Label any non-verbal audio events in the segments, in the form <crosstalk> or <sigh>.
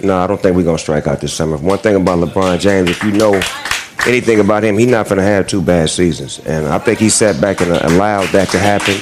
No, I don't think we're gonna strike out this summer. One thing about LeBron James, if you know anything about him, he's not gonna have two bad seasons. And I think he sat back and allowed that to happen.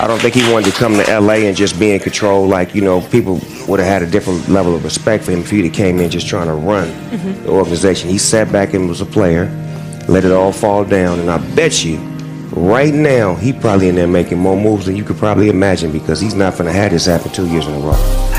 I don't think he wanted to come to LA and just be in control. Like you know, people would have had a different level of respect for him if he'd have came in just trying to run mm-hmm. the organization. He sat back and was a player, let it all fall down, and I bet you, right now, he probably in there making more moves than you could probably imagine because he's not gonna have this happen two years in a row.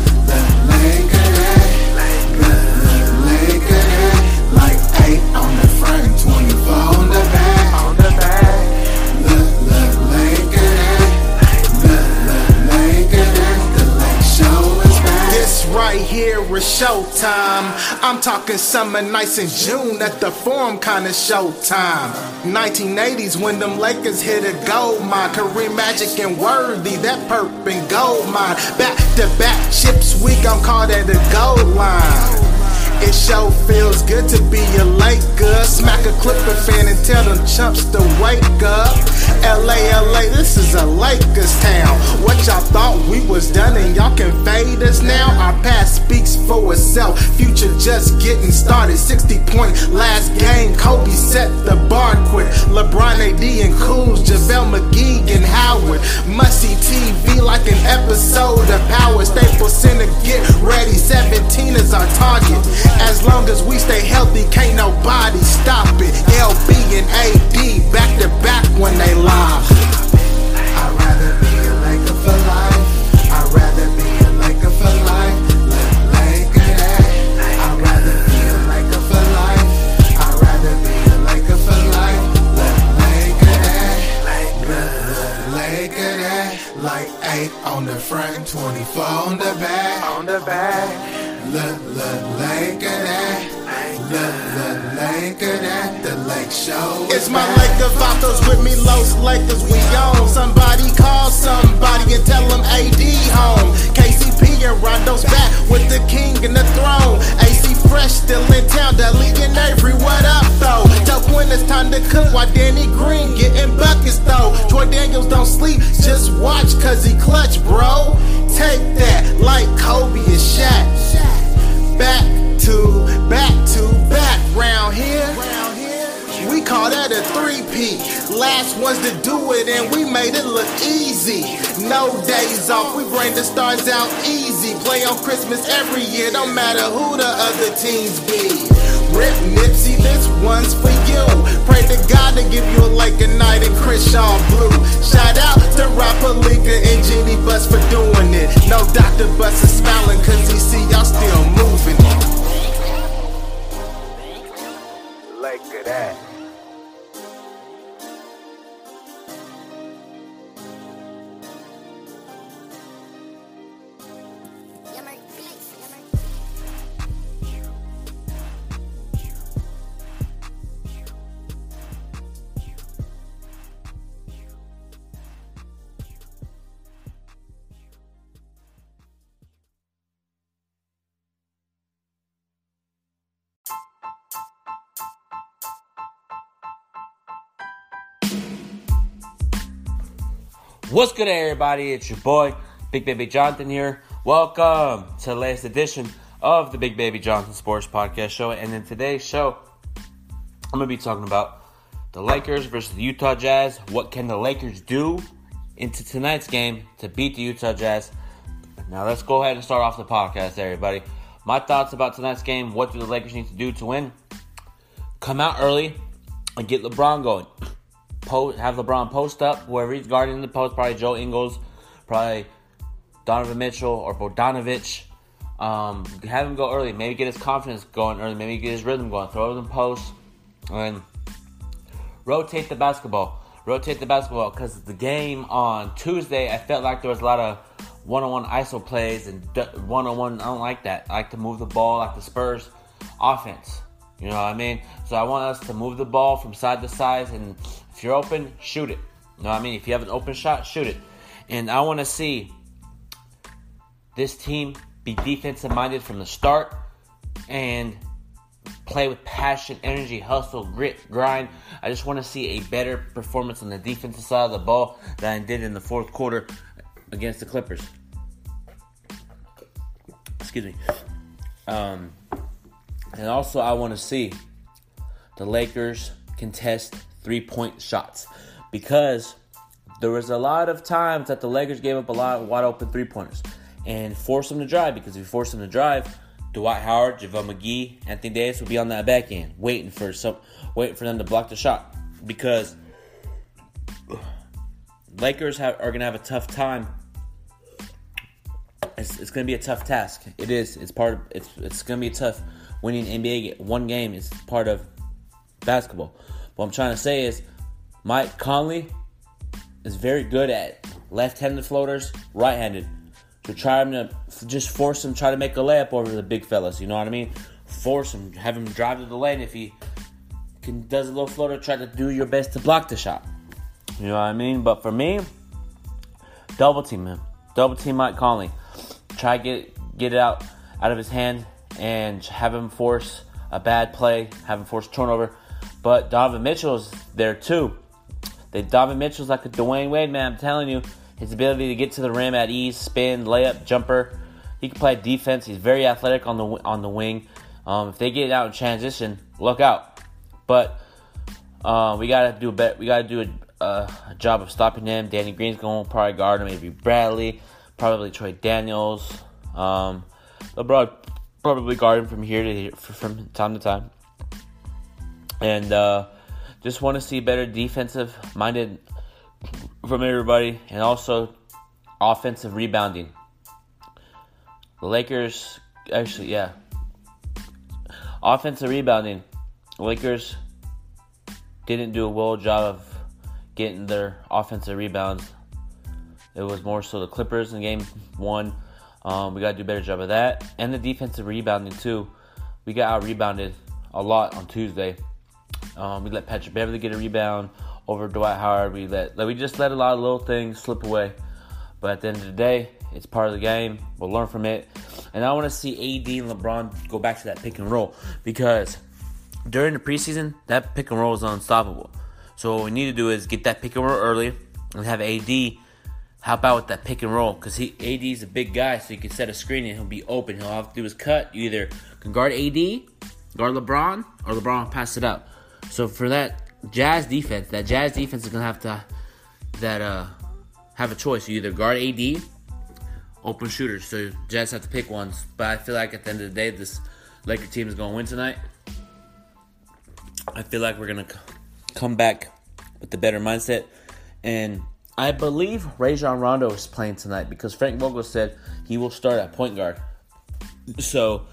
I'm talking summer nights in June at the Forum kind of showtime. 1980s when them Lakers hit a gold mine. Kareem Magic and Worthy, that perp and gold mine. Back to back chips week, I'm called at the gold line. It sure feels good to be a Laker. Smack a Clipper fan and tell them chumps to wake up. LA, LA, this is a Lakers town. What y'all thought we was done and y'all can fade us now? Our past speaks for itself. Future just getting started. 60 point last game. Kobe set the bar quick. LeBron, AD, and Kuz, JaVale McGee, and Howard. Must see TV like an episode of Power. Staples Center, get ready. 17 is our target. As long as we stay healthy, can't nobody stop it. LB and AD back to back when they live. I'd rather be a Laker for life. I'd rather be a Laker for life. Laker that. I'd rather be a Laker for life. I'd rather be a Laker for life. Laker that. Laker that. Like eight on the front, 24 on the back. On the back. Look, look, like that. Lake. It's my Laker Vatos with me, Los Lakers, we on. Somebody call somebody and tell them AD home. KCP and Rondo's back with the king and the throne. AC Fresh still in town, Dudley and Avery, what up though? Tell when it's time to cook why Danny Green getting buckets though. Troy Daniels don't sleep, just watch cause he clutch, bro. Take that like Kobe and Shaq back to back to back round here. We call that a three-peat. Last ones to do it, and we made it look easy. No days off, we bring the stars out easy. Play on Christmas every year, don't matter who the other teams be. Rip Nipsey, this one's for you. Pray to God to give you a lake a night and Crenshaw Blue. Shout out to Rob Pelinka and Jeanie Buss for doing it. No Dr. Buss is smiling cause he see y'all still moving Like that. What's good, everybody? It's your boy, Big Baby Jonathan here. Welcome to the latest edition of the Big Baby Jonathan Sports Podcast Show. And in today's show, I'm going to be talking about the Lakers versus the Utah Jazz. What can the Lakers do into tonight's game to beat the Utah Jazz? Now, let's go ahead and start off the podcast, everybody. My thoughts about tonight's game what do the Lakers need to do to win? Come out early and get LeBron going post, have LeBron post up whoever he's guarding in the post, probably Joe Ingles, probably Donovan Mitchell or Bogdanovich. Um, have him go early, maybe get his confidence going early, maybe get his rhythm going, throw them posts, and rotate the basketball. Rotate the basketball because the game on Tuesday, I felt like there was a lot of one-on-one ISO plays and one-on-one. I don't like that. I like to move the ball like the Spurs offense. You know what I mean? So I want us to move the ball from side to side and you're open, shoot it. You know what I mean? If you have an open shot, shoot it. And I want to see this team be defensive minded from the start and play with passion, energy, hustle, grit, grind. I just want to see a better performance on the defensive side of the ball than I did in the fourth quarter against the Clippers. Excuse me. Um, and also, I want to see the Lakers contest three point shots because there was a lot of times that the Lakers gave up a lot of wide open three pointers and forced them to drive because if you force them to drive, Dwight Howard, JaVale McGee, Anthony Davis will be on that back end waiting for some waiting for them to block the shot because Lakers have, are gonna have a tough time. It's, it's gonna be a tough task. It is. It's part of. It's it's gonna be tough. Winning NBA one game is part of basketball. What I'm trying to say is, Mike Conley is very good at left-handed floaters, right-handed. So try him to just force him, try to make a layup over the big fellas. You know what I mean? Force him, have him drive to the lane. If he can does a little floater, try to do your best to block the shot. You know what I mean? But for me, double team him, double team Mike Conley. Try get get it out out of his hand and have him force a bad play, have him force turnover. But Donovan Mitchell's there too. They Donovan Mitchell's like a Dwyane Wade man. I'm telling you, his ability to get to the rim at ease, spin, layup, jumper. He can play defense. He's very athletic on the on the wing. Um, if they get out in transition, look out. But uh, we gotta do a bet. We gotta do a, a job of stopping them. Danny Green's to probably guard him. Maybe Bradley, probably Troy Daniels. Um, LeBron probably guard him from here to here, from time to time. And uh, just want to see better defensive minded from everybody, and also offensive rebounding. The Lakers, actually, yeah, offensive rebounding. Lakers didn't do a well job of getting their offensive rebounds. It was more so the Clippers in game one. Um, we got to do a better job of that. And the defensive rebounding, too. We got out rebounded a lot on Tuesday. Um, we let Patrick Beverley get a rebound over Dwight Howard. We let like, we just let a lot of little things slip away. But at the end of the day, it's part of the game. We'll learn from it. And I want to see AD and LeBron go back to that pick and roll because during the preseason, that pick and roll is unstoppable. So what we need to do is get that pick and roll early and have AD help out with that pick and roll because AD is a big guy, so you can set a screen and he'll be open. He'll have to do his cut. You either can guard AD, guard LeBron, or LeBron pass it out. So for that Jazz defense, that Jazz defense is gonna have to that uh have a choice. You either guard AD, open shooters. So Jazz have to pick ones. But I feel like at the end of the day, this Laker team is gonna win tonight. I feel like we're gonna come back with the better mindset, and I believe Rajon Rondo is playing tonight because Frank Vogel said he will start at point guard. So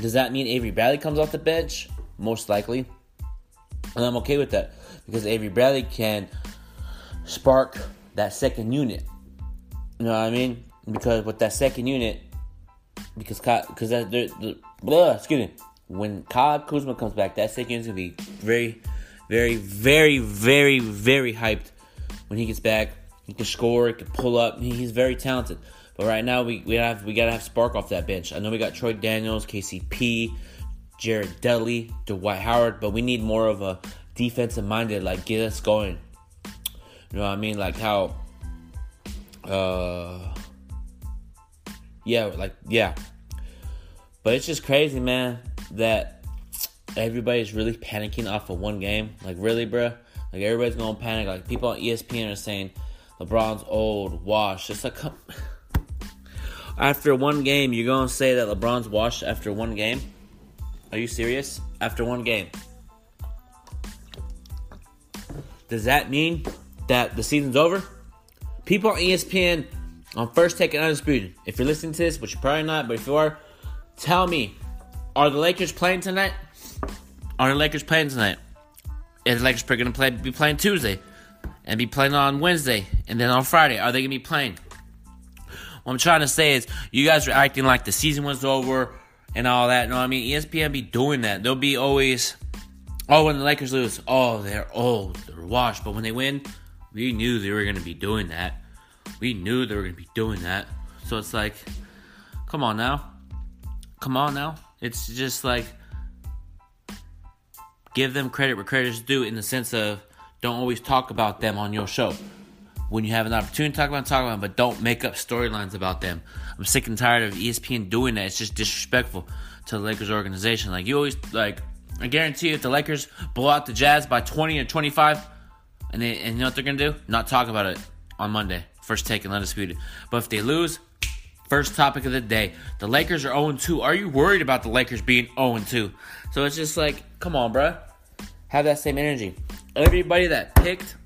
does that mean Avery Bradley comes off the bench? Most likely. And I'm okay with that because Avery Bradley can spark that second unit. You know what I mean? Because with that second unit, because because that the, the blah, excuse me, when Kyle Kuzma comes back, that second unit's gonna be very, very, very, very, very hyped when he gets back. He can score, he can pull up. He's very talented. But right now we, we have we gotta have spark off that bench. I know we got Troy Daniels, KCP, Jared Dudley, Dwight Howard, but we need more of a defensive minded, like get us going. You know what I mean? Like how uh yeah, like yeah. But it's just crazy, man, that everybody's really panicking off of one game. Like really, bruh? Like everybody's gonna panic. Like people on ESPN are saying LeBron's old, washed. It's like <laughs> after one game, you're gonna say that LeBron's washed after one game? Are you serious? After one game. Does that mean that the season's over? People on ESPN on First Take and Undisputed, if you're listening to this, which you're probably not, but if you are, tell me, are the Lakers playing tonight? Are the Lakers playing tonight? Is the Lakers going to play, be playing Tuesday and be playing on Wednesday and then on Friday? Are they going to be playing? What I'm trying to say is, you guys are acting like the season was over and all that. you No, I mean ESPN be doing that. They'll be always, oh, when the Lakers lose, oh, they're old, they're washed. But when they win, we knew they were going to be doing that. We knew they were going to be doing that. So it's like, come on now, come on now. It's just like give them credit where credit is due in the sense of don't always talk about them on your show. When you have an opportunity to talk about them, talk about but don't make up storylines about them. I'm sick and tired of ESPN doing that. It's just disrespectful to the Lakers organization. Like you always like I guarantee you if the Lakers blow out the Jazz by 20 or 25 and they and you know what they're gonna do? Not talk about it on Monday. First take and undisputed. But if they lose, first topic of the day. The Lakers are 0 2. Are you worried about the Lakers being 0 2? So it's just like, come on, bruh. Have that same energy. Everybody that picked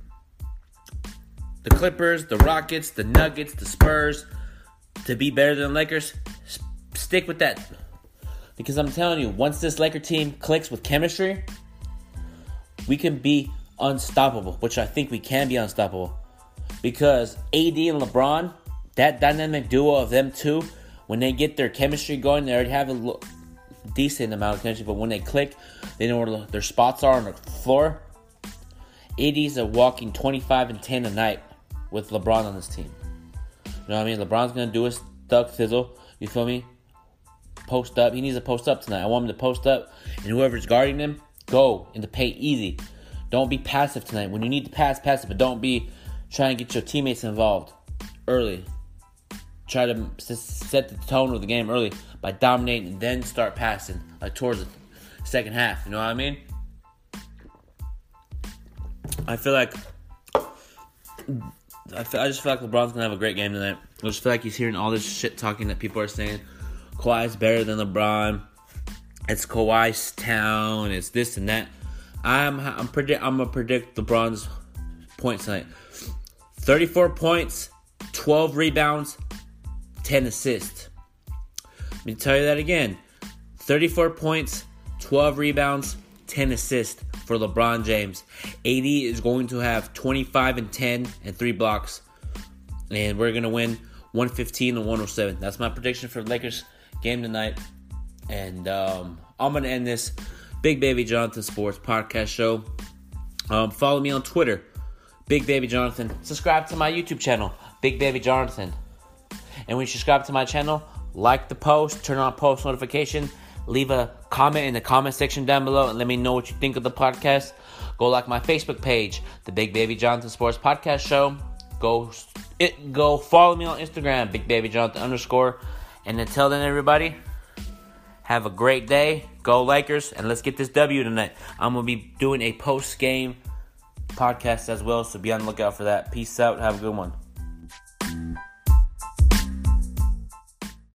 the Clippers, the Rockets, the Nuggets, the Spurs to be better than Lakers, stick with that. Because I'm telling you, once this Laker team clicks with chemistry, we can be unstoppable, which I think we can be unstoppable. Because AD and LeBron, that dynamic duo of them two, when they get their chemistry going, they already have a decent amount of chemistry, but when they click, they know where their spots are on the floor. AD's a walking 25 and 10 a night with LeBron on this team. You know what I mean? LeBron's gonna do his thug fizzle. You feel me? Post up. He needs to post up tonight. I want him to post up, and whoever's guarding him, go into paint easy. Don't be passive tonight. When you need to pass, pass it, but don't be trying to get your teammates involved early. Try to set the tone of the game early by dominating, and then start passing like towards the second half. You know what I mean? I feel like I, feel, I just feel like LeBron's gonna have a great game tonight. I just feel like he's hearing all this shit talking that people are saying. Kawhi's better than LeBron. It's Kawhi's town. It's this and that. I'm I'm predict I'm gonna predict LeBron's points tonight. 34 points, 12 rebounds, 10 assists. Let me tell you that again. 34 points, 12 rebounds, 10 assists for LeBron James. AD is going to have 25 and 10 and 3 blocks. And we're to win 115 and 107. That's my prediction for Lakers game tonight. And um, I'm to end this Big Baby Jonathan Sports podcast show. Um, follow me on Twitter, Big Baby Jonathan. Subscribe to my YouTube channel, Big Baby Jonathan. And when you subscribe to my channel, like the post, turn on post notification, leave a comment in the comment section down below, and let me know what you think of the podcast. Go like my Facebook page, the Big Baby Jonathan Sports Podcast Show. Go it go follow me on Instagram, Big Baby Jonathan underscore. And until then, everybody, have a great day. Go Lakers, and let's get this W tonight. I'm gonna be doing a post game podcast as well, so be on the lookout for that. Peace out. Have a good one.